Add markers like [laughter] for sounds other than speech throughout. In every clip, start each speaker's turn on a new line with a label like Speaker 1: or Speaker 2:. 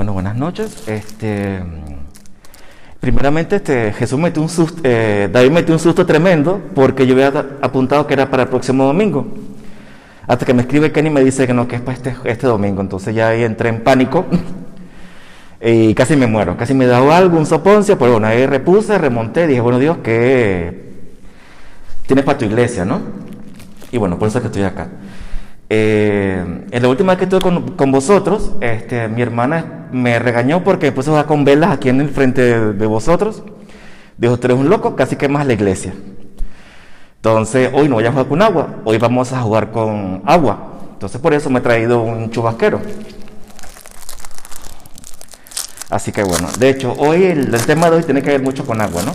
Speaker 1: Bueno, buenas noches. Este, primeramente, este, Jesús metió un susto, eh, David metió un susto tremendo porque yo había apuntado que era para el próximo domingo. Hasta que me escribe Kenny y me dice que no, que es para este, este domingo. Entonces ya ahí entré en pánico [laughs] y casi me muero. Casi me da algo, un soponcio, pero bueno, ahí repuse, remonté, dije, bueno Dios, que tienes para tu iglesia, ¿no? Y bueno, por eso es que estoy acá. Eh, en la última vez que estuve con, vosotros, este, mi hermana me regañó porque me puse a con velas aquí en el frente de, vosotros. Dijo, tú eres un loco, casi quemas la iglesia. Entonces, hoy no voy a jugar con agua, hoy vamos a jugar con agua. Entonces, por eso me he traído un chubasquero. Así que bueno, de hecho, hoy el, el tema de hoy tiene que ver mucho con agua, ¿no?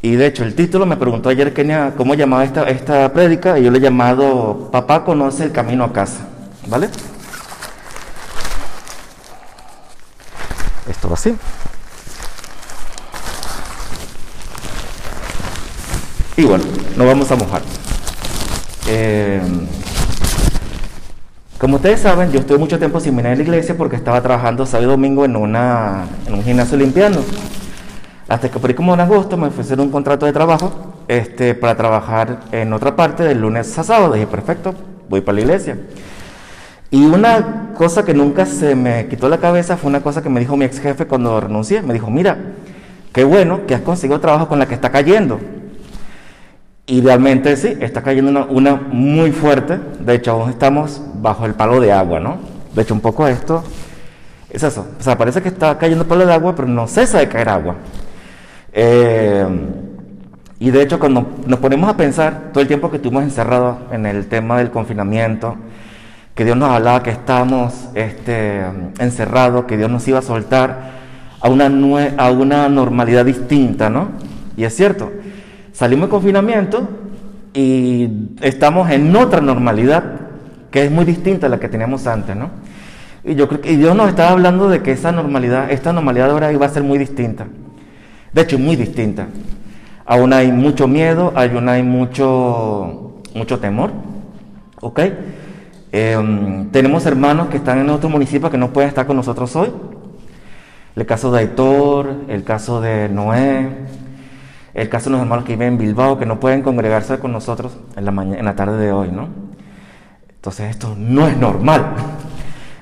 Speaker 1: Y de hecho, el título me preguntó ayer Kenia cómo llamaba esta, esta prédica y yo le he llamado Papá conoce el camino a casa. ¿Vale? Esto va así. Y bueno, nos vamos a mojar. Eh, como ustedes saben, yo estuve mucho tiempo sin venir a la iglesia porque estaba trabajando sábado y domingo en, una, en un gimnasio limpiando. Hasta que por ahí como en agosto me ofrecieron un contrato de trabajo este, para trabajar en otra parte del lunes a sábado. Dije, perfecto, voy para la iglesia. Y una cosa que nunca se me quitó la cabeza fue una cosa que me dijo mi ex jefe cuando renuncié. Me dijo, mira, qué bueno que has conseguido trabajo con la que está cayendo. Y realmente sí, está cayendo una, una, muy fuerte. De hecho, aún estamos bajo el palo de agua, ¿no? De hecho, un poco esto es eso. O sea, parece que está cayendo palo de agua, pero no cesa de caer agua. Eh, y de hecho, cuando nos ponemos a pensar todo el tiempo que estuvimos encerrados en el tema del confinamiento, que Dios nos hablaba que estábamos este, encerrados, que Dios nos iba a soltar a una, a una normalidad distinta, ¿no? Y es cierto, salimos de confinamiento y estamos en otra normalidad que es muy distinta a la que teníamos antes, ¿no? Y yo creo que Dios nos estaba hablando de que esa normalidad, esta normalidad ahora iba a ser muy distinta. De hecho, muy distinta. Aún hay mucho miedo, aún hay mucho, mucho temor. ¿Ok? Em, tenemos hermanos que están en otro municipio que no pueden estar con nosotros hoy. El caso de Aitor, el caso de Noé, el caso de los hermanos que viven en Bilbao que no pueden congregarse con nosotros en la, mañana, en la tarde de hoy, ¿no? Entonces esto no es normal.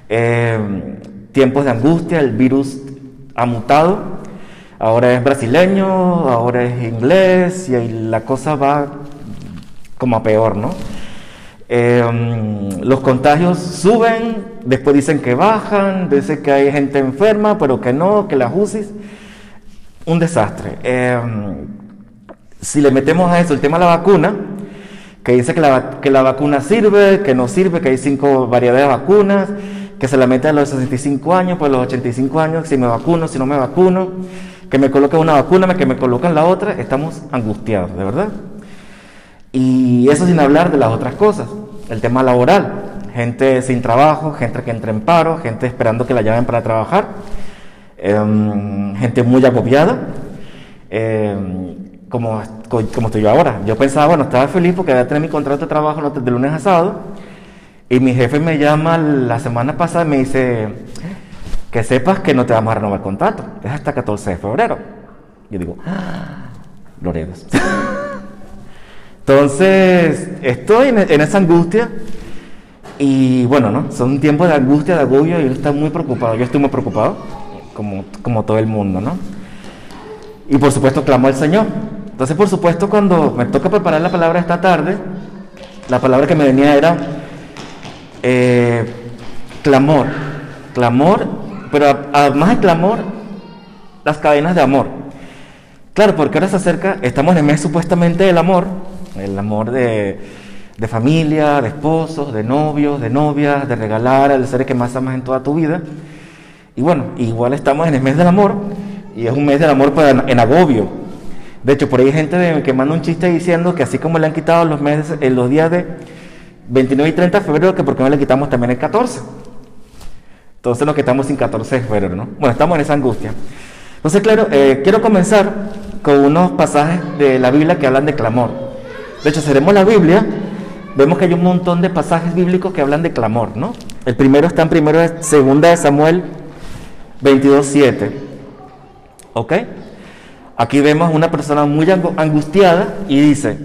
Speaker 1: Em, tiempos de angustia, el virus ha mutado ahora es brasileño, ahora es inglés y la cosa va como a peor, ¿no? Em, los contagios suben, después dicen que bajan, dicen que hay gente enferma, pero que no, que las UCI, un desastre. Em, si le metemos a eso el tema de la vacuna, que dice que la, vacuna sirve, que no sirve, que hay cinco variedades de vacunas, que se la mete a los 65 años, pues a los 85 años, si me vacuno, si no me vacuno que me coloquen una vacuna, que me colocan la otra, estamos angustiados, de verdad. Y eso sin hablar de las otras cosas, el tema laboral, gente sin trabajo, gente que entra en paro, gente esperando que la llamen para trabajar, em, gente muy agobiada, em, como, como estoy yo ahora. Yo pensaba, bueno, estaba feliz porque había tenido mi contrato de trabajo de lunes a sábado, y mi jefe me llama la semana pasada y me dice, que sepas que no te vamos a renovar el contrato. Es hasta 14 de febrero. Yo digo, ¡Ah! [laughs] Entonces, estoy en, esa angustia y bueno, ¿no? Son tiempos de angustia, de agobio y él está muy preocupado. Yo estoy muy preocupado, como, como todo el mundo, ¿no? Y por supuesto clamo al Señor. Entonces, por supuesto, cuando me toca preparar la palabra esta tarde, la palabra que me venía era eh, clamor. Clamor pero además el clamor, las cadenas de amor. Claro, porque ahora se acerca, estamos en el mes supuestamente del amor, el amor de, de familia, de esposos, de novios, de novias, de regalar al ser que más amas en toda tu vida. Y bueno, igual estamos en el mes del amor, y es un mes del amor para, en agobio. De hecho, por ahí hay gente que manda un chiste diciendo que así como le han quitado los meses, en los días de 29 y 30 de febrero, que porque no le quitamos también el 14. Entonces lo que estamos sin 14 de febrero, ¿no? Bueno, estamos en esa angustia. Entonces, claro, eh, quiero comenzar con unos pasajes de la Biblia que hablan de clamor. De hecho, si la Biblia, vemos que hay un montón de pasajes bíblicos que hablan de clamor, ¿no? El primero está en primero de segunda de Samuel 22.7. ¿Ok? Aquí vemos una persona muy angustiada y dice,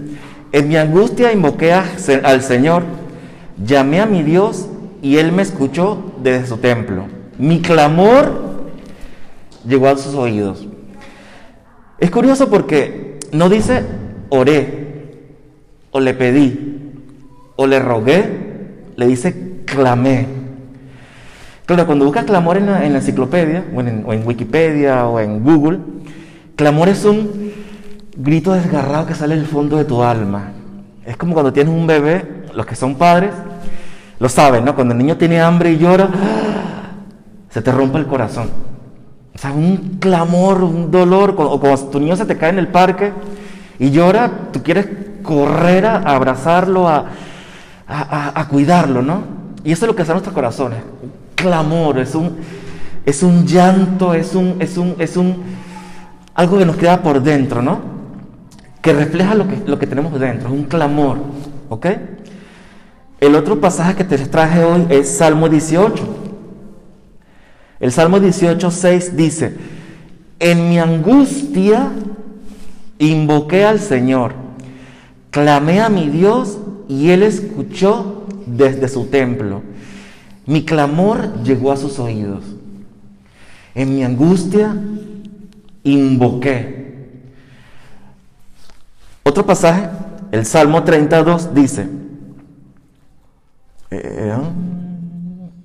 Speaker 1: en mi angustia invoqué al Señor, llamé a mi Dios y Él me escuchó desde su templo. Mi clamor llegó a sus oídos. Es curioso porque no dice oré, o le pedí, o le rogué, le dice clamé. Claro, cuando buscas clamor en la, enciclopedia, o en, o en Wikipedia, o en Google, clamor es un grito desgarrado que sale del fondo de tu alma. Es como cuando tienes un bebé, los que son padres lo saben, ¿no? Cuando el niño tiene hambre y llora, se te rompe el corazón. O sea, un clamor, un dolor, o cuando tu niño se te cae en el parque y llora, tú quieres correr a abrazarlo, a, cuidarlo, ¿no? Y eso es lo que hacen nuestros corazones. Un clamor, es un, es un llanto, es un, es un, es un, algo que nos queda por dentro, ¿no? Que refleja lo que, lo que tenemos dentro, es un clamor, ¿ok? El otro pasaje que te traje hoy es Salmo 18. El Salmo 18, 6 dice, en mi angustia invoqué al Señor, clamé a mi Dios y Él escuchó desde su templo. Mi clamor llegó a sus oídos. En mi angustia invoqué. Otro pasaje, el Salmo 32 dice, eh,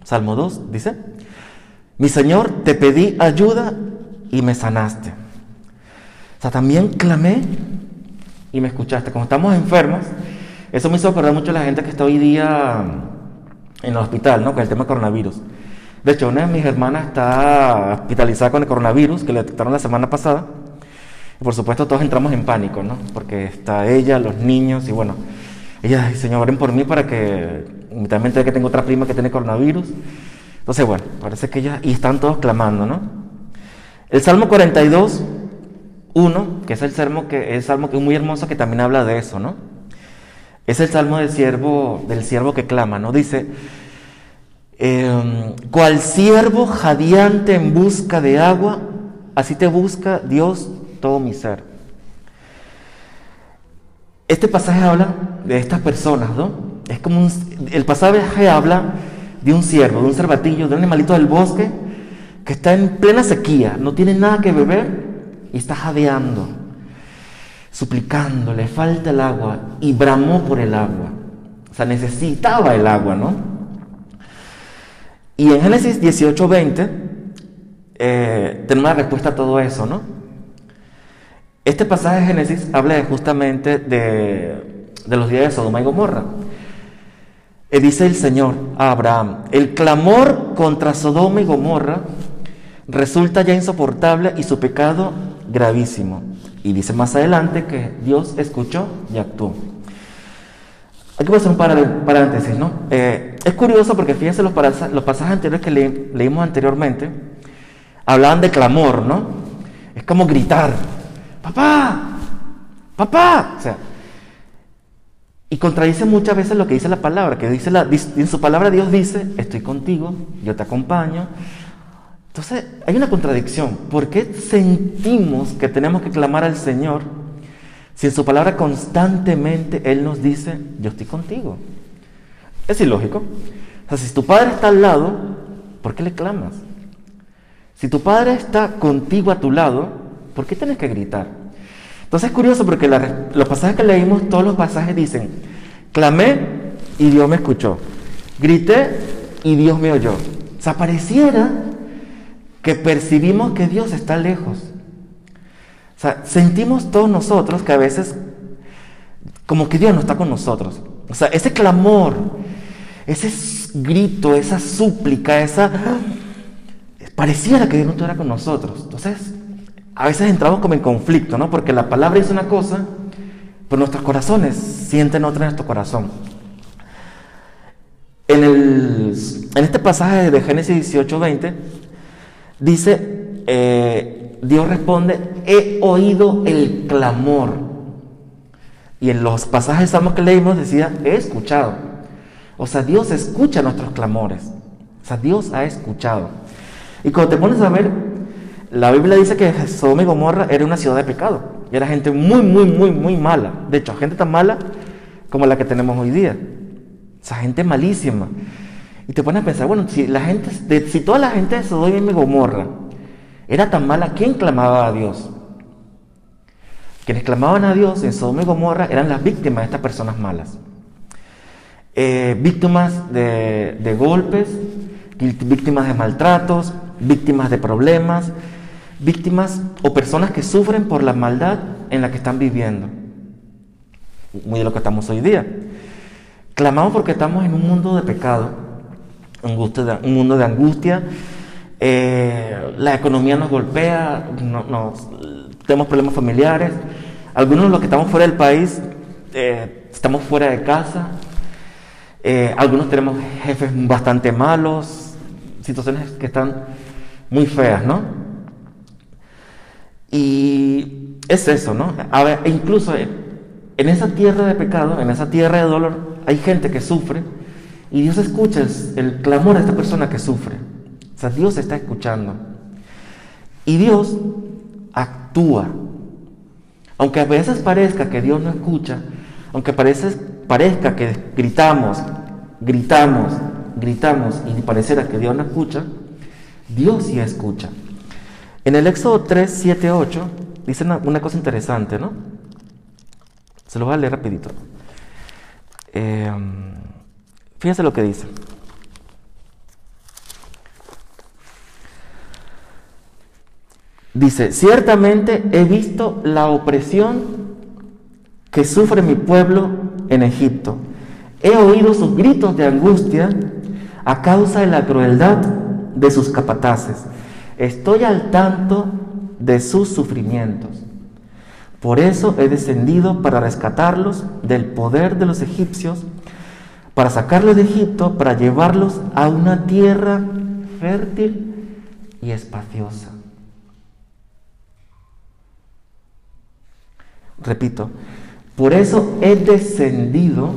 Speaker 1: Salmo 2 dice, mi Señor, te pedí ayuda y me sanaste. O sea, también clamé y me escuchaste. Como estamos enfermos, eso me hizo acordar mucho a la gente que está hoy día en el hospital, ¿no? Con el tema coronavirus. De hecho, una de mis hermanas está hospitalizada con el coronavirus, que le detectaron la semana pasada. Y por supuesto todos entramos en pánico, ¿no? Porque está ella, los niños, y bueno, ella Señor, oren por mí para que, también que tengo otra prima que tiene coronavirus. Entonces, bueno, parece que ya, y están todos clamando, ¿no? El Salmo 42, 1, que es el salmo que es salmo que es muy hermoso que también habla de eso, ¿no? Es el salmo del siervo, del siervo que clama, ¿no? Dice, em, cual siervo jadeante en busca de agua, así te busca Dios todo mi ser. Este pasaje habla de estas personas, ¿no? Es como un, el pasaje habla de un ciervo, de un cervatillo, de un animalito del bosque que está en plena sequía, no tiene nada que beber y está jadeando, suplicando, le falta el agua y bramó por el agua. O sea, necesitaba el agua, ¿no? Y en Génesis 18, 20, eh, tenemos una respuesta a todo eso, ¿no? Este pasaje de Génesis habla justamente de, de los días de Sodoma y Gomorra. Y dice el Señor a Abraham, el clamor contra Sodoma y Gomorra resulta ya insoportable y su pecado gravísimo. Y dice más adelante que Dios escuchó y actuó. Aquí voy a hacer un paréntesis, ¿no? Eh, es curioso porque fíjense los, pasajes anteriores que leímos anteriormente, hablaban de clamor, ¿no? Es como gritar, papá, papá. O sea, y contradice muchas veces lo que dice la palabra, que dice en su palabra Dios dice, estoy contigo, yo te acompaño. Entonces hay una contradicción. ¿Por qué sentimos que tenemos que clamar al Señor si en su palabra constantemente Él nos dice, yo estoy contigo? Es ilógico. O sea, si tu padre está al lado, ¿por qué le clamas? Si tu padre está contigo a tu lado, ¿por qué tienes que gritar? Entonces es curioso porque los pasajes que leímos, todos los pasajes dicen, clamé y Dios me escuchó, grité y Dios me oyó. O sea, pareciera que percibimos que Dios está lejos. O sea, sentimos todos nosotros que a veces como que Dios no está con nosotros. O sea, ese clamor, ese grito, esa súplica, esa... Pareciera que Dios no estuviera con nosotros. Entonces, a veces entramos como en conflicto, ¿no? Porque la palabra es una cosa, pero nuestros corazones sienten otra en nuestro corazón. En, el, en este pasaje de Génesis 18, 20, dice, eh, Dios responde, he oído el clamor. Y en los pasajes que leímos decía, he escuchado. O sea, Dios escucha nuestros clamores. sea, Dios ha escuchado. Y cuando te pones a ver, la Biblia dice que Sodoma y Gomorra era una ciudad de pecado. Y era gente muy, muy, muy, muy mala. De hecho, gente tan mala como la que tenemos hoy día. O sea, gente malísima. Y te pones a pensar, bueno, si, la gente, si toda la gente de Sodoma y Gomorra era tan mala, ¿quién clamaba a Dios? Quienes clamaban a Dios en Sodoma y Gomorra eran las víctimas de estas personas malas. Eh, víctimas de, de golpes, víctimas de maltratos, víctimas de problemas, víctimas o personas que sufren por la maldad en la que están viviendo. Muy de lo que estamos hoy día. Clamamos porque estamos en un mundo de pecado, un mundo de angustia. Eh, la economía nos golpea, tenemos problemas familiares. Algunos de los que estamos fuera del país eh, estamos fuera de casa. Eh, algunos tenemos jefes bastante malos, situaciones que están muy feas, ¿no? Y es eso, ¿no? A ver, e incluso en esa tierra de pecado, en esa tierra de dolor, hay gente que sufre y Dios escucha el, clamor de esta persona que sufre. O sea, Dios está escuchando. Y Dios actúa. Aunque a veces parezca que Dios no escucha, aunque parezca que gritamos, gritamos, gritamos y pareciera que Dios no escucha, Dios sí escucha. En el Éxodo 3, 7, 8 dice una, cosa interesante, ¿no? Se lo voy a leer rapidito. Eh, fíjense lo que dice. Dice, ciertamente he visto la opresión que sufre mi pueblo en Egipto. He oído sus gritos de angustia a causa de la crueldad de sus capataces. Estoy al tanto de sus sufrimientos. Por eso he descendido para rescatarlos del poder de los egipcios, para sacarlos de Egipto, para llevarlos a una tierra fértil y espaciosa. Repito, por eso he descendido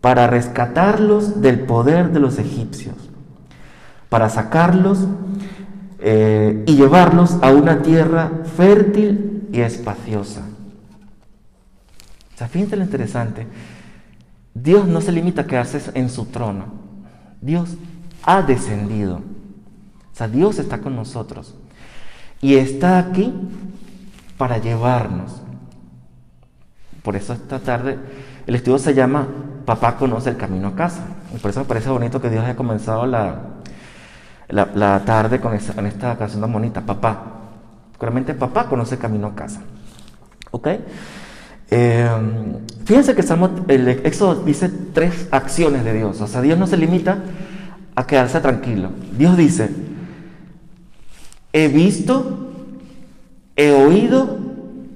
Speaker 1: para rescatarlos del poder de los egipcios, para sacarlos eh, y llevarlos a una tierra fértil y espaciosa. O sea, fíjense lo interesante. Dios no se limita a quedarse en su trono. Dios ha descendido. O sea, Dios está con nosotros. Y está aquí para llevarnos. Por eso esta tarde el estudio se llama Papá conoce el camino a casa. Y por eso me parece bonito que Dios haya comenzado la, la, tarde con, esta canción tan bonita, Papá. Realmente papá conoce el camino a casa. ¿Ok? Eh, fíjense que el Éxodo dice tres acciones de Dios. O sea, Dios no se limita a quedarse tranquilo. Dios dice, he visto, he oído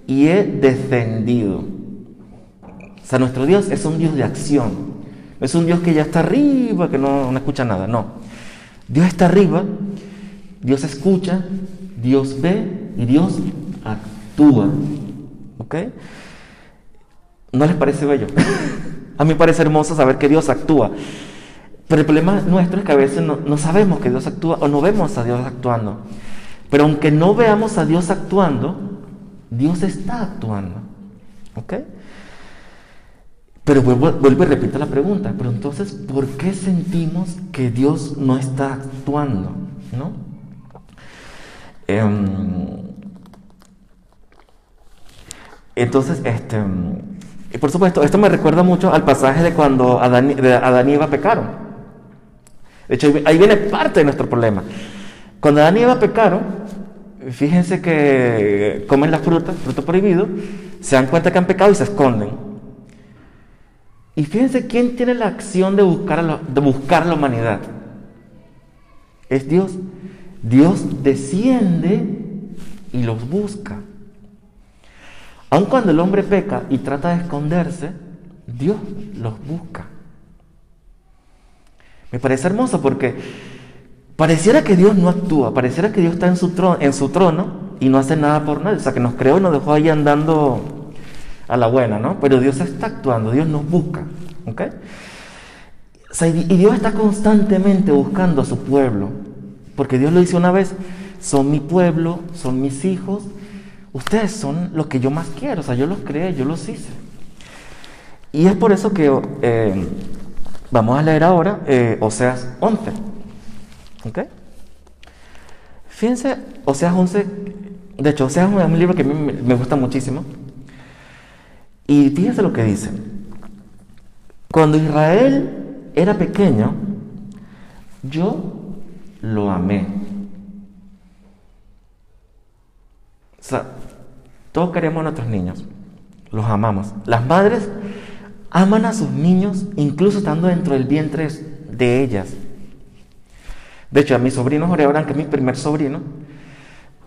Speaker 1: y he descendido. O sea, nuestro Dios es un Dios de acción. No es un Dios que ya está arriba, que no, no escucha nada. No. Dios está arriba, Dios escucha, Dios ve y Dios actúa. ¿Ok? ¿No les parece bello? a mí parece hermoso saber que Dios actúa. Pero el problema nuestro es que a veces no, no, sabemos que Dios actúa o no vemos a Dios actuando. Pero aunque no veamos a Dios actuando, Dios está actuando. ¿Ok? Pero vuelvo, y repito la pregunta, pero entonces, ¿por qué sentimos que Dios no está actuando? ¿No? Em, entonces, este, y por supuesto, esto me recuerda mucho al pasaje de cuando Adán, y Eva pecaron. De hecho, ahí viene parte de nuestro problema. Cuando Adán y Eva pecaron, fíjense que comen la fruta, fruto prohibido, se dan cuenta que han pecado y se esconden. Y fíjense quién tiene la acción de buscar, la, de buscar la humanidad. Es Dios. Dios desciende y los busca. Aun cuando el hombre peca y trata de esconderse, Dios los busca. Me parece hermoso porque pareciera que Dios no actúa, pareciera que Dios está en su, trono, y no hace nada por nadie. O sea, que nos creó y nos dejó ahí andando a la buena, ¿no? Pero Dios está actuando, Dios nos busca, ¿ok? y Dios está constantemente buscando a su pueblo, porque Dios lo dice una vez, son mi pueblo, son mis hijos, ustedes son lo que yo más quiero, o sea, yo los creé, yo los hice. Y es por eso que eh, vamos a leer ahora eh, Oseas 11. ¿Ok? Fíjense, Oseas 11, de hecho, Oseas es un libro que a mí me gusta muchísimo. Y fíjense lo que dice. Cuando Israel era pequeño, yo lo amé. O sea, todos queremos a nuestros niños, los amamos. Las madres aman a sus niños incluso estando dentro del vientre de ellas. De hecho, a mi sobrino Jorge Abraham, que es mi primer sobrino,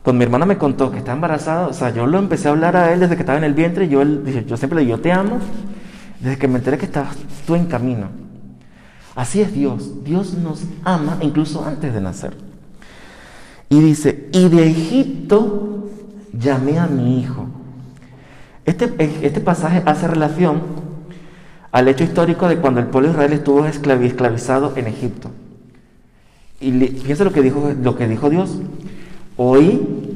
Speaker 1: cuando mi hermana me contó que está embarazada, o sea, yo lo empecé a hablar a él desde que estaba en el vientre, y yo, él, dije, yo siempre le digo, yo te amo, desde que me enteré que estabas tú en camino. Así es Dios, Dios nos ama incluso antes de nacer. Y dice, y de Egipto llamé a mi hijo. Este, este pasaje hace relación al hecho histórico de cuando el pueblo de Israel estuvo esclavizado en Egipto. Y fíjense lo que dijo, lo que dijo Dios. Oí,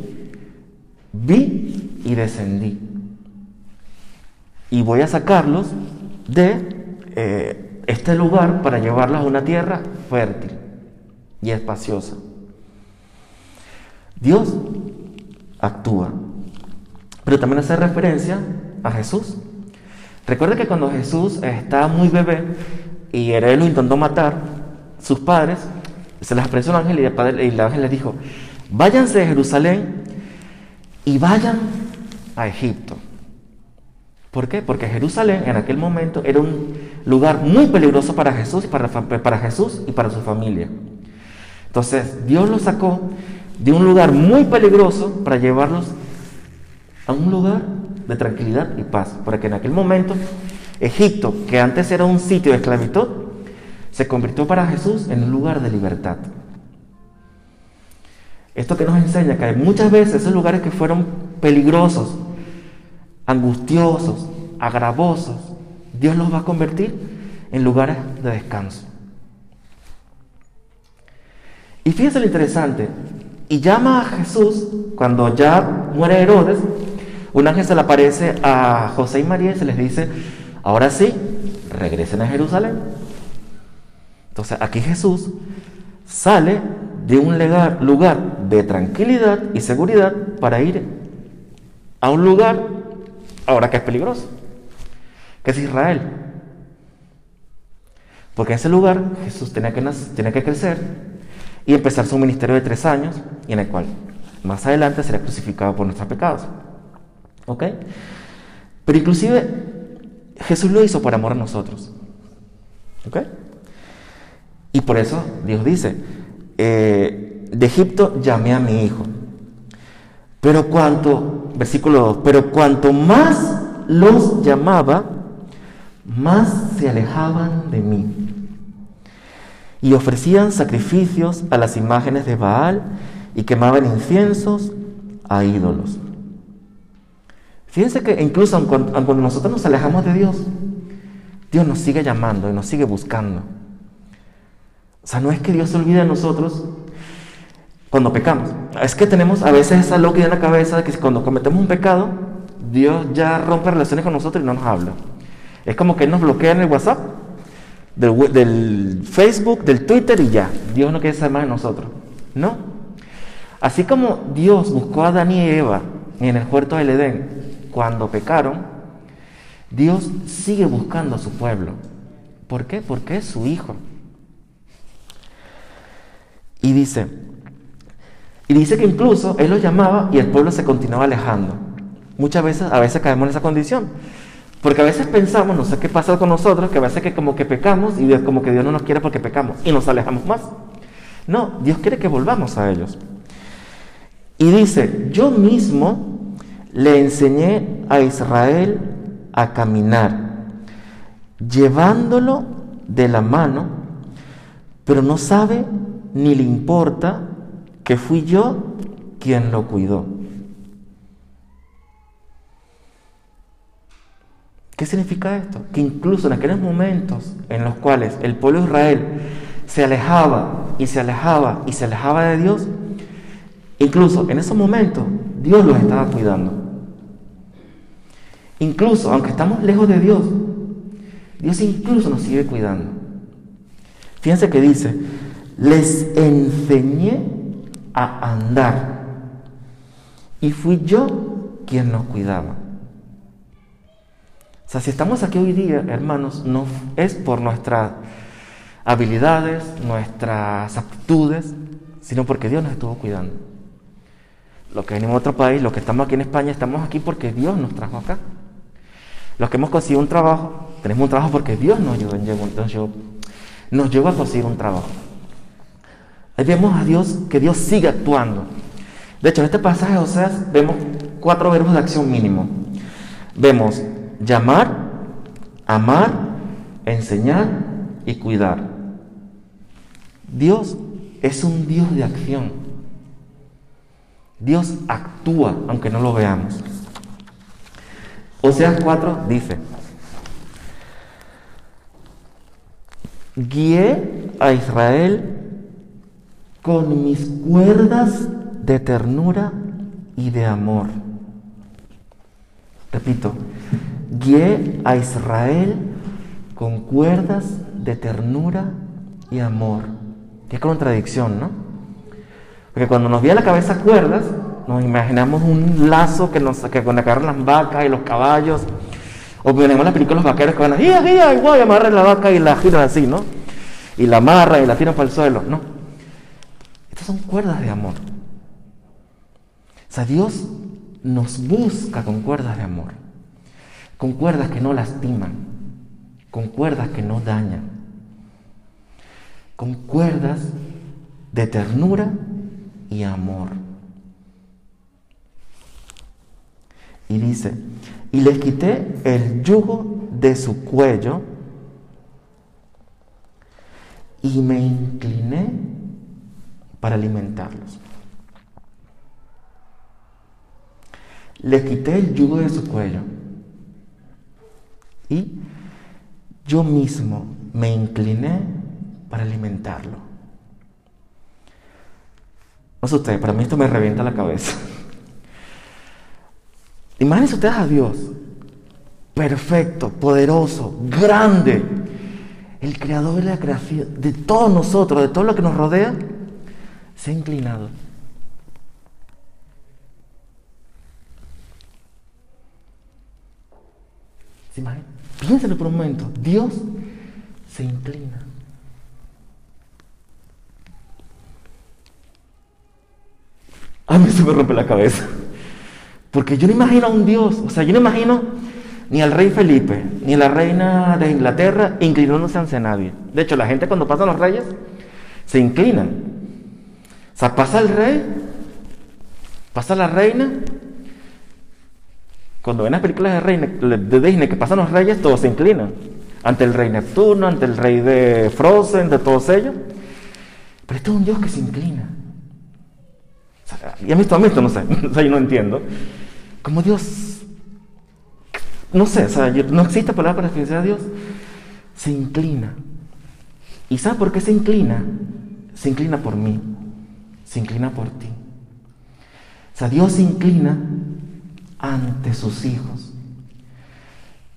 Speaker 1: vi y descendí. Y voy a sacarlos de eh, este lugar para llevarlos a una tierra fértil y espaciosa. Dios actúa, pero también hace referencia a Jesús. Recuerde que cuando Jesús estaba muy bebé y Herodes lo intentó matar, sus padres se les apareció un ángel y el, padre, y el ángel les dijo, váyanse de Jerusalén y vayan a Egipto. ¿Por qué? Porque Jerusalén en aquel momento era un lugar muy peligroso para Jesús, para, para Jesús y para su familia. Entonces Dios los sacó de un lugar muy peligroso para llevarlos a un lugar de tranquilidad y paz. Porque en aquel momento Egipto, que antes era un sitio de esclavitud, se convirtió para Jesús en un lugar de libertad. Esto que nos enseña que muchas veces esos lugares que fueron peligrosos, angustiosos, agravosos, Dios los va a convertir en lugares de descanso. Y fíjense lo interesante, y llama a Jesús, cuando ya muere Herodes, un ángel se le aparece a José y María y se les dice, ahora sí, regresen a Jerusalén. Entonces aquí Jesús sale de un lugar de tranquilidad y seguridad para ir a un lugar ahora que es peligroso, que es Israel. Porque en ese lugar Jesús tenía que, que crecer y empezar su ministerio de tres años y en el cual más adelante será crucificado por nuestros pecados. ¿Ok? Pero inclusive Jesús lo hizo por amor a nosotros. ¿Ok? Y por eso Dios dice, eh, de Egipto llamé a mi hijo. Pero cuanto, versículo 2, pero cuanto más los llamaba, más se alejaban de mí. Y ofrecían sacrificios a las imágenes de Baal y quemaban inciensos a ídolos. Fíjense que incluso cuando nosotros nos alejamos de Dios, Dios nos sigue llamando y nos sigue buscando. O sea, no es que Dios se olvide de nosotros cuando pecamos. Es que tenemos a veces esa loca en la cabeza de que cuando cometemos un pecado, Dios ya rompe relaciones con nosotros y no nos habla. Es como que Él nos bloquea en el WhatsApp, del, Facebook, del Twitter y ya. Dios no quiere saber más de nosotros. No. Así como Dios buscó a Adán y Eva en el huerto del Edén cuando pecaron, Dios sigue buscando a su pueblo. ¿Por qué? Porque es su hijo. Y dice, y dice que incluso él lo llamaba y el pueblo se continuaba alejando. Muchas veces, a veces caemos en esa condición. Porque a veces pensamos, no sé qué pasa con nosotros, que a veces que como que pecamos y como que Dios no nos quiere porque pecamos y nos alejamos más. No, Dios quiere que volvamos a ellos. Y dice, yo mismo le enseñé a Israel a caminar, llevándolo de la mano, pero no sabe ni le importa que fui yo quien lo cuidó. ¿Qué significa esto? Que incluso en aquellos momentos en los cuales el pueblo de Israel se alejaba y se alejaba y se alejaba de Dios, incluso en esos momentos Dios los estaba cuidando. Incluso aunque estamos lejos de Dios, Dios incluso nos sigue cuidando. Fíjense que dice, les enseñé a andar y fui yo quien nos cuidaba. Sea, si estamos aquí hoy día, hermanos, no es por nuestras habilidades, nuestras aptitudes, sino porque Dios nos estuvo cuidando. Los que venimos a otro país, los que estamos aquí en España, estamos aquí porque Dios nos trajo acá. Los que hemos conseguido un trabajo, tenemos un trabajo porque Dios nos llevó, nos llevó a conseguir un trabajo. Ahí vemos a Dios, que Dios sigue actuando. De hecho, en este pasaje de Oseas vemos cuatro verbos de acción mínimo. Vemos llamar, amar, enseñar y cuidar. Dios es un Dios de acción. Dios actúa aunque no lo veamos. Oseas 4 dice, guié a Israel con mis cuerdas de ternura y de amor. Repito, guié a Israel con cuerdas de ternura y amor. Qué contradicción, ¿no? Porque cuando nos viene a la cabeza cuerdas, nos imaginamos un lazo que nos que con las vacas y los caballos. O ponemos las películas los vaqueros que van a ¡Guía, guía! Y guay, amarran la vaca y la giran así, ¿no? Y la amarran y la tiran para el suelo. No. Estas son cuerdas de amor. O sea, Dios nos busca con cuerdas de amor. Con cuerdas que no lastiman. Con cuerdas que no dañan. Con cuerdas de ternura y amor. Y dice, y les quité el yugo de su cuello y me incliné para alimentarlos. Les quité el yugo de su cuello y yo mismo me incliné para alimentarlo. No sé ustedes, para mí esto me revienta la cabeza. [laughs] Imagínense ustedes a Dios, perfecto, poderoso, grande, el creador de la creación, de todos nosotros, de todo lo que nos rodea, se ha inclinado. ¿Se imaginan? Piénsenlo por un momento. Dios se inclina. A mí se me rompe la cabeza. Porque yo no imagino a un Dios, o sea, yo no imagino ni al rey Felipe, ni a la reina de Inglaterra inclinándose ante nadie. De hecho, la gente cuando pasan los reyes se inclinan. O sea, pasa el rey, pasa la reina. Cuando ven las películas de, de Disney que pasan los reyes, todos se inclinan. Ante el rey Neptuno, ante el rey de Frozen, de todos ellos. Pero esto es un Dios que se inclina. y a mí esto, a mí esto no sé, [laughs] o sea, yo no entiendo. Como Dios, no sé, o sea, no existe palabra para definir a Dios, se inclina. ¿Y sabe por qué se inclina? Se inclina por mí, se inclina por ti. O sea, Dios se inclina ante sus hijos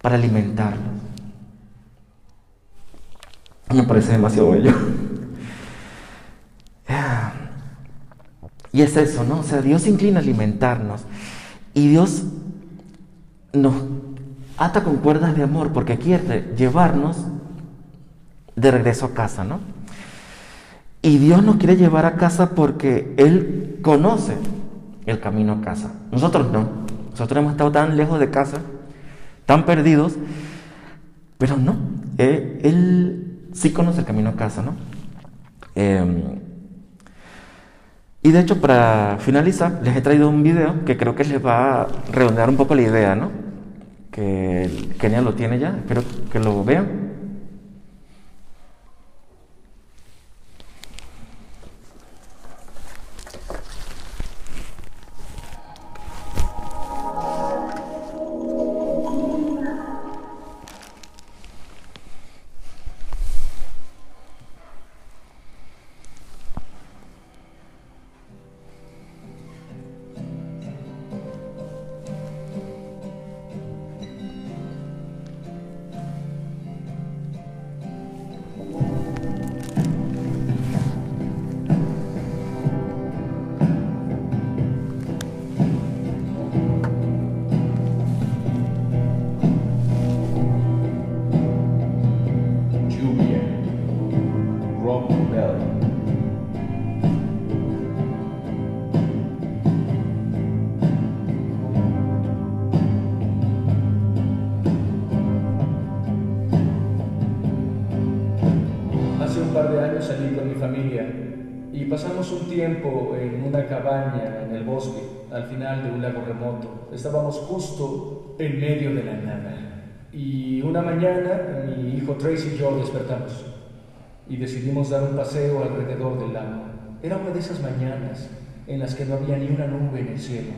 Speaker 1: para alimentarlos. Me parece demasiado bello. Y es eso, ¿no? O sea, Dios se inclina a alimentarnos. Y Dios nos ata con cuerdas de amor porque quiere llevarnos de regreso a casa, ¿no? Y Dios nos quiere llevar a casa porque Él conoce el camino a casa. Nosotros no. Nosotros hemos estado tan lejos de casa, tan perdidos, pero no. Eh, él sí conoce el camino a casa, ¿no? Eh, y de hecho, para finalizar, les he traído un video que creo que les va a redondear un poco la idea, ¿no? Que Kenia lo tiene ya, espero que lo vean.
Speaker 2: Y decidimos dar un paseo alrededor del lago. Era una de esas mañanas en las que no había ni una nube en el cielo.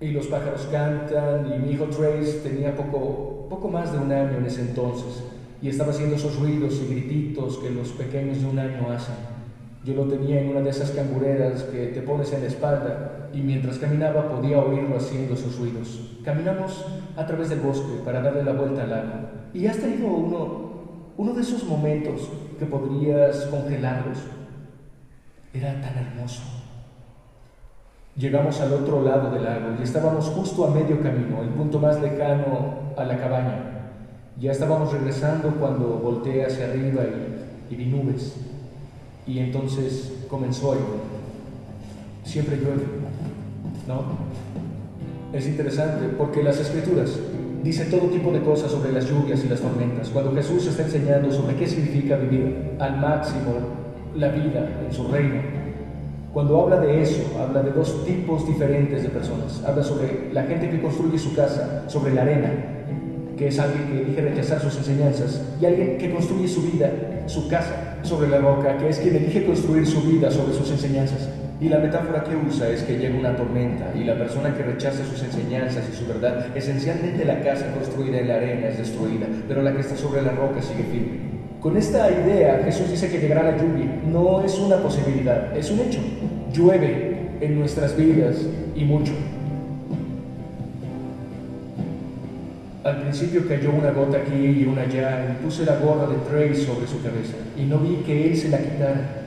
Speaker 2: Y los pájaros cantan y mi hijo Trace tenía poco, poco más de un año en ese entonces y estaba haciendo esos ruidos y grititos que los pequeños de un año hacen. Yo lo tenía en una de esas cangureras que te pones en la espalda y mientras caminaba podía oírlo haciendo esos ruidos. Caminamos a través del bosque para darle la vuelta al lago. Y has tenido uno, uno de esos momentos que podrías congelarlos. Era tan hermoso. Llegamos al otro lado del lago y estábamos justo a medio camino, el punto más lejano a la cabaña. Ya estábamos regresando cuando volteé hacia arriba y, y vi nubes. Y entonces comenzó a llover. Siempre llueve, ¿no? Es interesante porque las escrituras dicen todo tipo de cosas sobre las lluvias y las tormentas. Cuando Jesús está enseñando sobre qué significa vivir al máximo la vida en su reino, cuando habla de eso, habla de dos tipos diferentes de personas. Habla sobre la gente que construye su casa sobre la arena que es alguien que elige rechazar sus enseñanzas, y alguien que construye su vida, su casa, sobre la roca, que es quien elige construir su vida sobre sus enseñanzas. Y la metáfora que usa es que llega una tormenta y la persona que rechaza sus enseñanzas y su verdad, esencialmente la casa construida en la arena es destruida, pero la que está sobre la roca sigue firme. Con esta idea, Jesús dice que llegará la lluvia. No es una posibilidad, es un hecho. Llueve en nuestras vidas y mucho. Al principio cayó una gota aquí y una allá, y puse la gorra de Trace sobre su cabeza, y no vi que él se la quitara.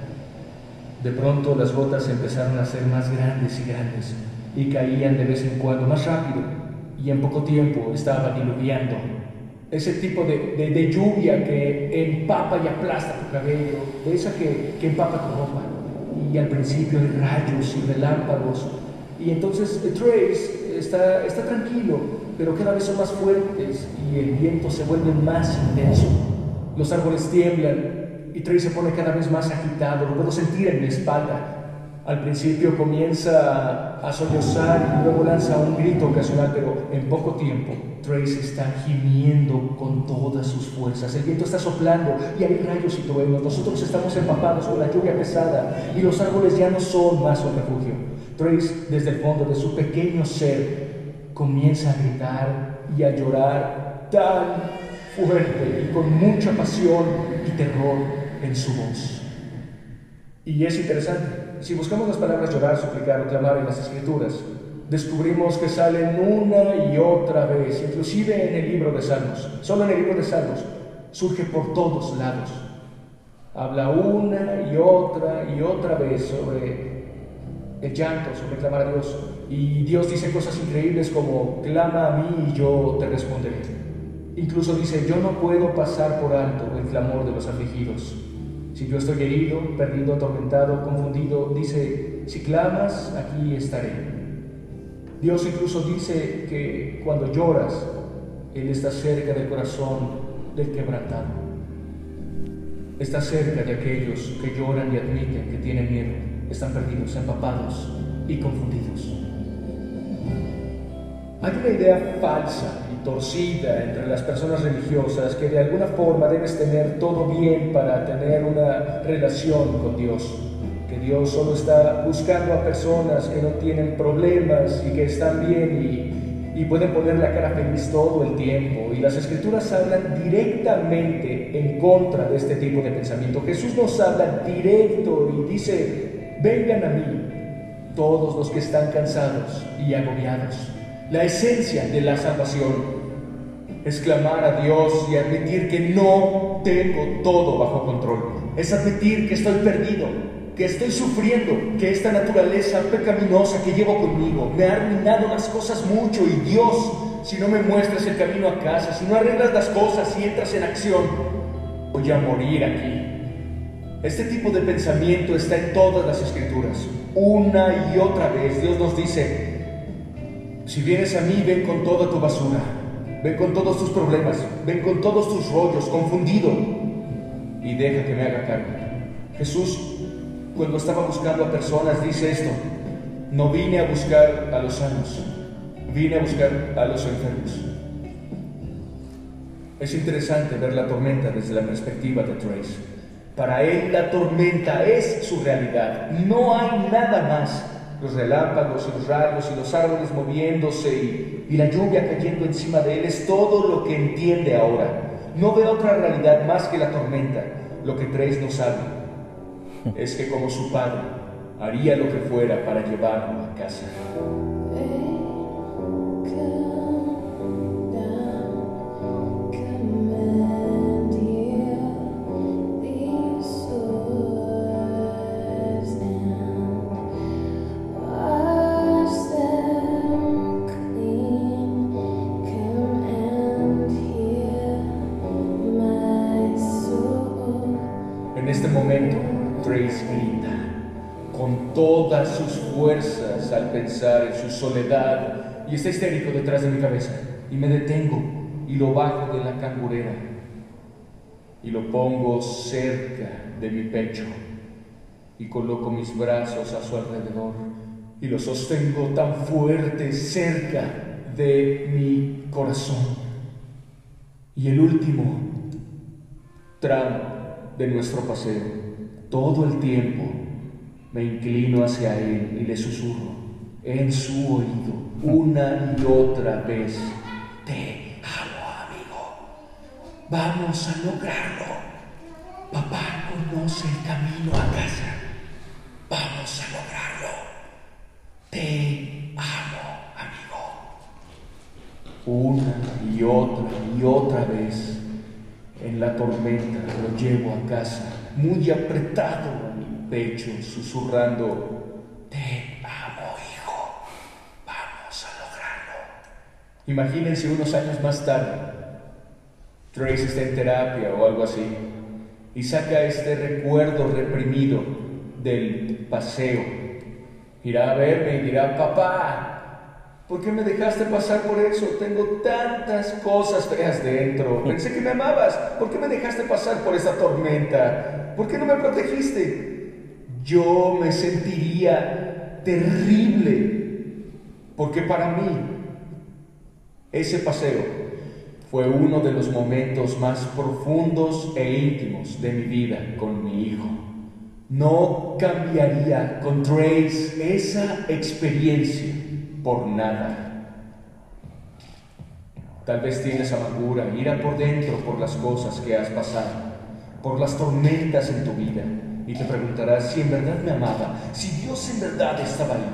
Speaker 2: De pronto las gotas empezaron a ser más grandes y grandes, y caían de vez en cuando más rápido, y en poco tiempo estaba diluviando. Ese tipo de, de, lluvia que empapa y aplasta tu cabello, esa que, que empapa tu ropa. Y al principio hay rayos y relámpagos. Y entonces Trace está, está tranquilo, pero cada vez son más fuertes y el viento se vuelve más intenso. Los árboles tiemblan y Trey se pone cada vez más agitado, lo puedo sentir en mi espalda. Al principio comienza a sollozar y luego lanza un grito ocasional, pero en poco tiempo Trace está gimiendo con todas sus fuerzas. El viento está soplando y hay rayos y truenos. Nosotros estamos empapados con la lluvia pesada y los árboles ya no son más un refugio. Trace, desde el fondo de su pequeño ser, comienza a gritar y a llorar tan fuerte y con mucha pasión y terror en su voz. Y es interesante, si buscamos las palabras llorar, suplicar o clamar en las escrituras, descubrimos que salen una y otra vez, inclusive en el libro de Salmos, solo en el libro de Salmos, surge por todos lados. Habla una y otra y otra vez sobre el llanto, sobre clamar a Dios. Y Dios dice cosas increíbles como, clama a mí y yo te responderé. Incluso dice, yo no puedo pasar por alto el clamor de los afligidos. Si yo estoy herido, perdido, atormentado, confundido, dice, si clamas, aquí estaré. Dios incluso dice que cuando lloras, Él está cerca del corazón del quebrantado. Está cerca de aquellos que lloran y admiten que tienen miedo están perdidos, empapados y confundidos. Hay una idea falsa torcida entre las personas religiosas que de alguna forma debes tener todo bien para tener una relación con Dios, que Dios solo está buscando a personas que no tienen problemas y que están bien y, y pueden poner la cara feliz todo el tiempo. Y las escrituras hablan directamente en contra de este tipo de pensamiento. Jesús nos habla directo y dice, vengan a mí todos los que están cansados y agobiados. La esencia de la salvación es clamar a Dios y admitir que no tengo todo bajo control. Es admitir que estoy perdido, que estoy sufriendo, que esta naturaleza pecaminosa que llevo conmigo me ha arruinado las cosas mucho y Dios, si no me muestras el camino a casa, si no arreglas las cosas y entras en acción, voy a morir aquí este tipo de pensamiento está en todas las escrituras. Una y otra vez Dios nos dice, si vienes a mí, ven con toda tu basura, ven con todos tus problemas, ven con todos tus rollos, confundido, y deja que me haga cargo. Jesús cuando estaba buscando a personas, dice esto, no vine a buscar a los sanos, vine a buscar a los enfermos. Es interesante ver la tormenta desde la perspectiva de Trace. Para él la tormenta es su realidad, no hay nada más. Los relámpagos y los rayos y los árboles moviéndose y, y la lluvia cayendo encima de él es todo lo que entiende ahora. No ve otra realidad más que la tormenta. Lo que Trace no sabe [laughs] es que como su padre haría lo que fuera para llevarlo a casa. En su soledad. Y está histérico detrás de mi cabeza. Y me detengo y lo bajo de la cangurera. Y lo pongo cerca de mi pecho. Y coloco mis brazos a su alrededor. Y lo sostengo tan fuerte cerca de mi corazón. Y el último tramo de nuestro paseo, todo el tiempo me inclino hacia él y le susurro en su oído una y otra vez, te amo amigo, vamos a lograrlo. Papá conoce el camino a casa, vamos a lograrlo. Te amo amigo. Una y otra y otra vez en la tormenta lo llevo a casa, muy apretado a mi pecho, susurrando, te amo, hijo, vamos a lograrlo. Imagínense unos años más tarde, Trace está en terapia o algo así, y saca este recuerdo reprimido del paseo. Irá a verme y dirá, papá, ¿Por qué me dejaste pasar por eso? Tengo tantas cosas feas dentro. Pensé que me amabas. ¿Por qué me dejaste pasar por esa tormenta? ¿Por qué no me protegiste? Yo me sentiría terrible. Porque para mí, ese paseo fue uno de los momentos más profundos e íntimos de mi vida con mi hijo. No cambiaría con Trace esa experiencia por nada. Tal vez tienes amargura, ira por dentro por las cosas que has pasado, por las tormentas en tu vida, y te preguntarás si en verdad me amaba, si Dios en verdad estaba ahí,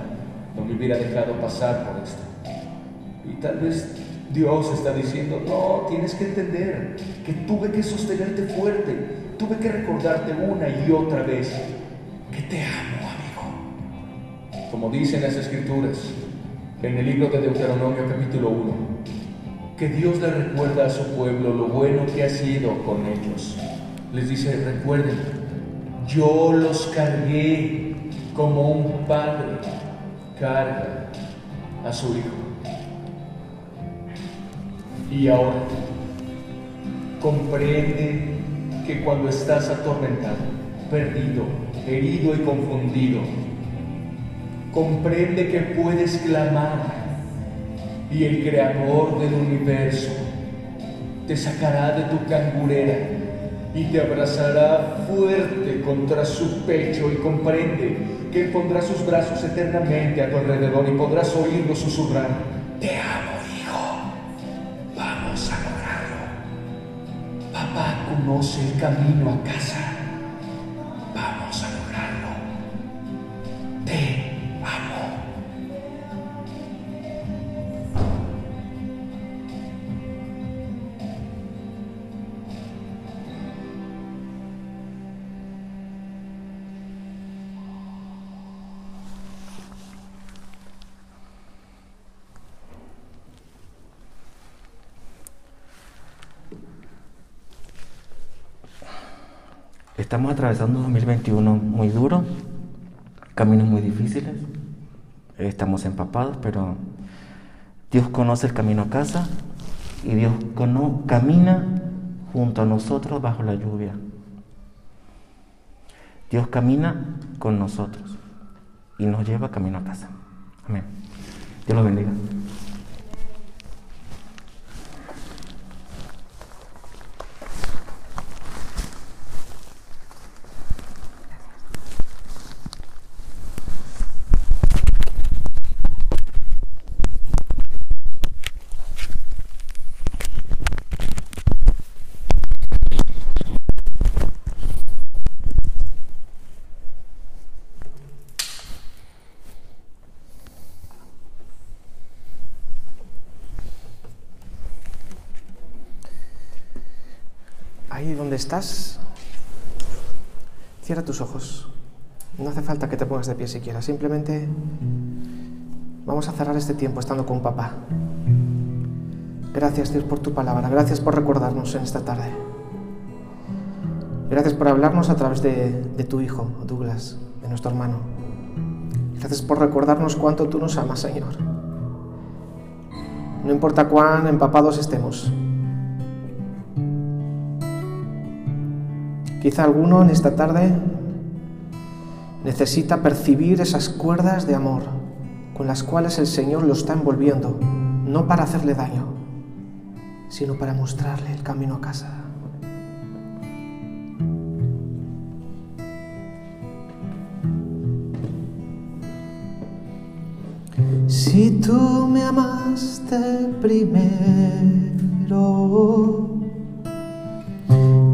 Speaker 2: no me hubiera dejado pasar por esto. Y tal vez Dios está diciendo, no, tienes que entender que tuve que sostenerte fuerte, tuve que recordarte una y otra vez que te amo, amigo. Como dicen las escrituras, en el libro de Deuteronomio capítulo 1, que Dios le recuerda a su pueblo lo bueno que ha sido con ellos. Les dice, recuerden, yo los cargué como un padre carga a su hijo. Y ahora, comprende que cuando estás atormentado, perdido, herido y confundido, comprende que puedes clamar y el creador del universo te sacará de tu cangurera y te abrazará fuerte contra su pecho y comprende que pondrá sus brazos eternamente a tu alrededor y podrás oírlo susurrar, te amo conoce el camino a casa,
Speaker 1: Estamos atravesando un 2021 muy duro, caminos muy difíciles, estamos empapados, pero Dios conoce el camino a casa y Dios camina junto a nosotros bajo la lluvia. Dios camina con nosotros y nos lleva camino a casa. Amén. Dios los bendiga.
Speaker 3: Ahí estás, cierra tus ojos. No hace falta que te pongas de pie siquiera, simplemente vamos a cerrar este tiempo estando con papá. Gracias Dios por tu palabra, gracias por recordarnos en esta tarde. Gracias por hablarnos a través de tu hijo, Douglas, de nuestro hermano. Gracias por recordarnos cuánto tú nos amas, Señor. No importa cuán empapados estemos, Quizá alguno en esta tarde necesita percibir esas cuerdas de amor con las cuales el Señor lo está envolviendo, no para hacerle daño, sino para mostrarle el camino a casa. Si tú me amaste primero,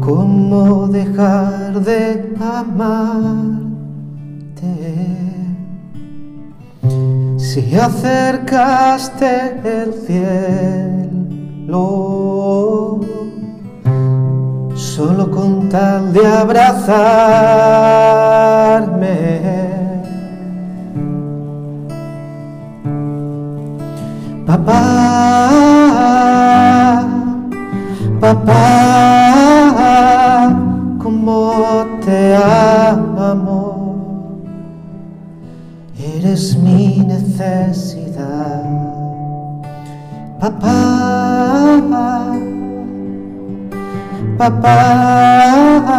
Speaker 3: ¿Cómo dejar de amarte? Si acercaste el cielo solo con tal de abrazarme. Papá, papá, eres mi necesidad. Papá, papá,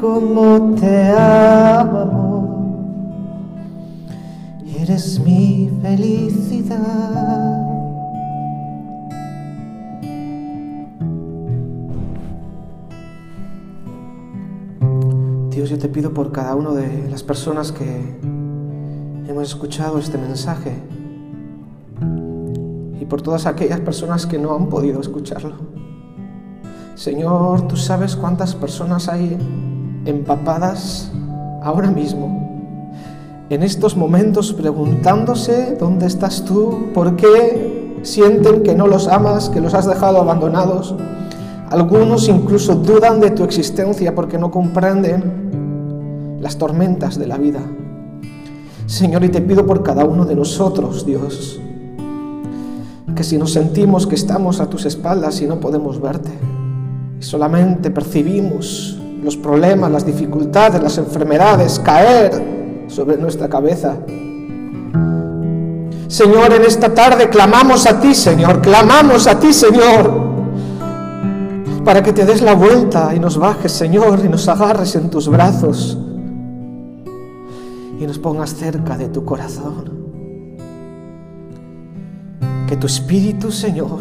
Speaker 3: como te amo, eres mi felicidad. Dios, yo te pido por cada una de las personas que hemos escuchado este mensaje y por todas aquellas personas que no han podido escucharlo. Señor, tú sabes cuántas personas hay empapadas ahora mismo, en estos momentos preguntándose dónde estás tú, por qué sienten que no los amas, que los has dejado abandonados. Algunos incluso dudan de tu existencia porque no comprenden las tormentas de la vida. Señor, y te pido por cada uno de nosotros, Dios, que si nos sentimos que estamos a tus espaldas y no podemos verte, y solamente percibimos los problemas, las dificultades, las enfermedades caer sobre nuestra cabeza. Señor, en esta tarde clamamos a ti, Señor, clamamos a ti, Señor, para que te des la vuelta y nos bajes, Señor, y nos agarres en tus brazos y nos pongas cerca de tu corazón. Que tu Espíritu, Señor,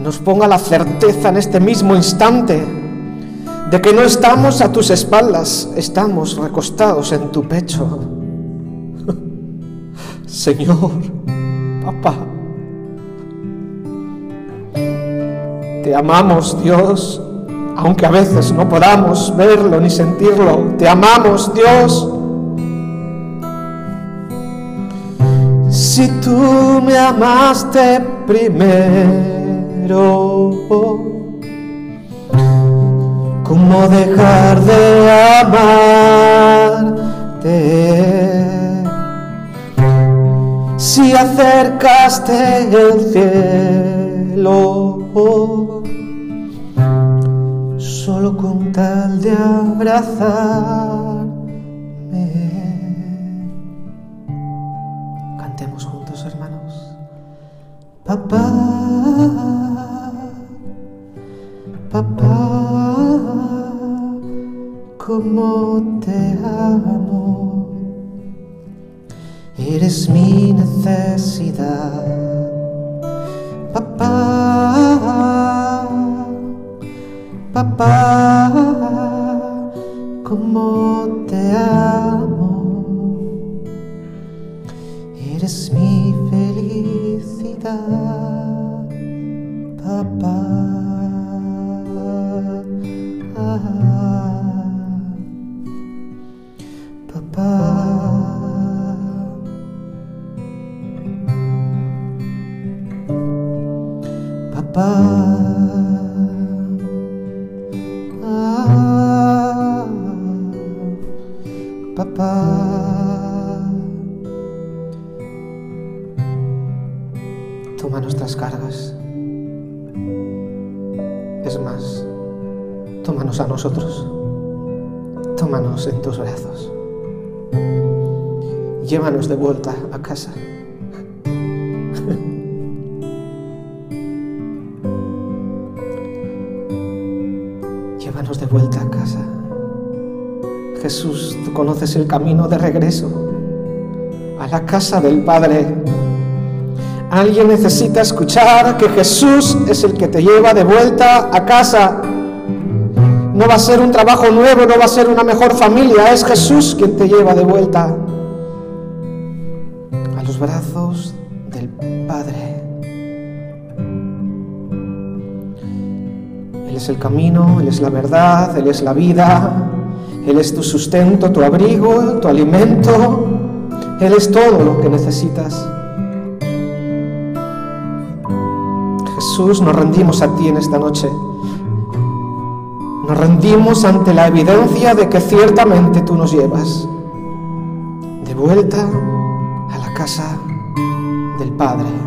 Speaker 3: nos ponga la certeza en este mismo instante de que no estamos a tus espaldas, estamos recostados en tu pecho. [laughs] Señor, papá, te amamos Dios, aunque a veces no podamos verlo ni sentirlo, te amamos Dios. Si tú me amaste primero, ¿cómo dejar de amarte? Si acercaste el cielo, solo con tal de abrazarme. Papá, papá, como te amo. Eres mi necesidad, De vuelta a casa. [laughs] Llévanos de vuelta a casa. Jesús, tú conoces el camino de regreso a la casa del Padre. Alguien necesita escuchar que Jesús es el que te lleva de vuelta a casa. No va a ser un trabajo nuevo, no va a ser una mejor familia, es Jesús quien te lleva de vuelta brazos del Padre. Él es el camino, Él es la verdad, Él es la vida, él es tu sustento, tu abrigo, tu alimento. Él es todo lo que necesitas. Jesús, nos rendimos a ti en esta noche. Nos rendimos ante la evidencia de que ciertamente tú nos llevas de vuelta a la casa Padre.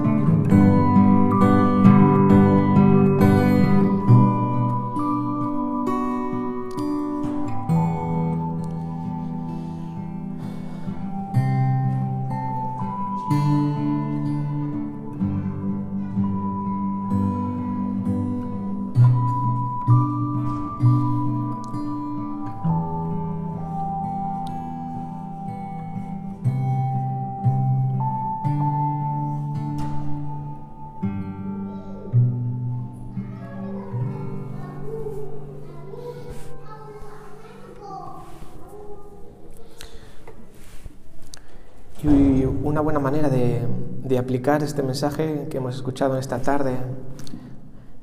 Speaker 3: Una buena manera de, aplicar este mensaje que hemos escuchado en esta tarde,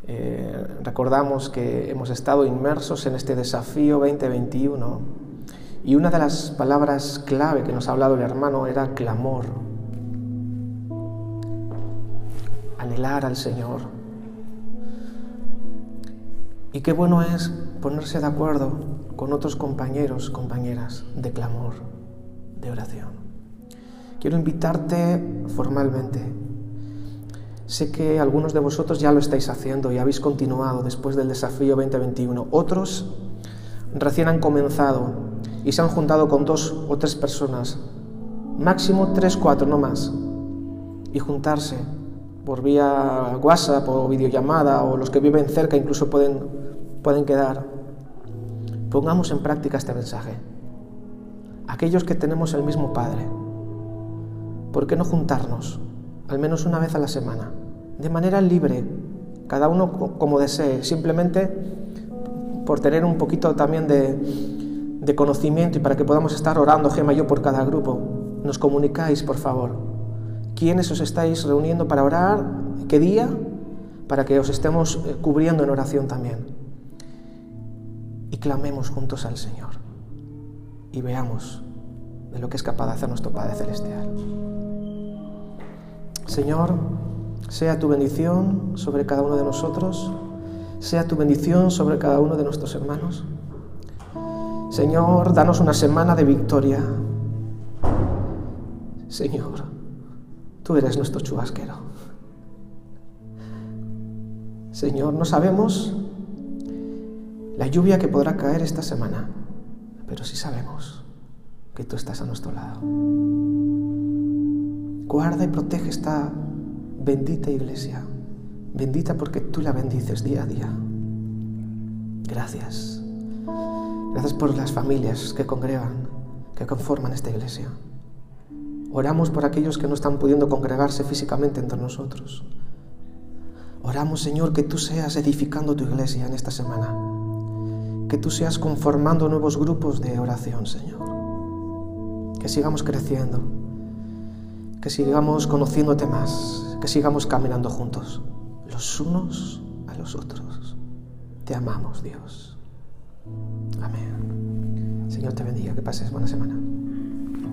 Speaker 3: eh, recordamos que hemos estado inmersos en este desafío 2021 y una de las palabras clave que nos ha hablado el hermano era clamor, anhelar al Señor. Y qué bueno es ponerse de acuerdo con otros compañeros, compañeras de clamor, de oración quiero invitarte formalmente. Sé que algunos de vosotros ya lo estáis haciendo y habéis continuado después del desafío 2021. Otros recién han comenzado y se han juntado con dos o tres personas, máximo tres, cuatro, no más, y juntarse por vía WhatsApp o videollamada o los que viven cerca incluso pueden, pueden quedar. Pongamos en práctica este mensaje. Aquellos que tenemos el mismo Padre, ¿por qué no juntarnos al menos una vez a la semana? De manera libre, cada uno como desee, simplemente por tener un poquito también de, conocimiento y para que podamos estar orando, Gema y yo, por cada grupo. Nos comunicáis, por favor. ¿Quiénes os estáis reuniendo para orar? ¿Qué día? Para que os estemos eh, cubriendo en oración también. Y clamemos juntos al Señor. Y veamos de lo que es capaz de hacer nuestro Padre Celestial. Señor, sea tu bendición sobre cada uno de nosotros, sea tu bendición sobre cada uno de nuestros hermanos. Señor, danos una semana de victoria. Señor, tú eres nuestro chubasquero. Señor, no sabemos la lluvia que podrá caer esta semana, pero sí sabemos que tú estás a nuestro lado. Guarda y protege esta bendita iglesia. Bendita porque tú la bendices día a día. Gracias. Gracias por las familias que congregan, que conforman esta iglesia. Oramos por aquellos que no están pudiendo congregarse físicamente entre nosotros. Oramos, Señor, que tú seas edificando tu iglesia en esta semana. Que tú seas conformando nuevos grupos de oración, Señor. Que sigamos creciendo. Que sigamos conociéndote más. Que sigamos caminando juntos, los unos a los otros. Te amamos, Dios. Amén. Señor te bendiga. Que pases buena semana.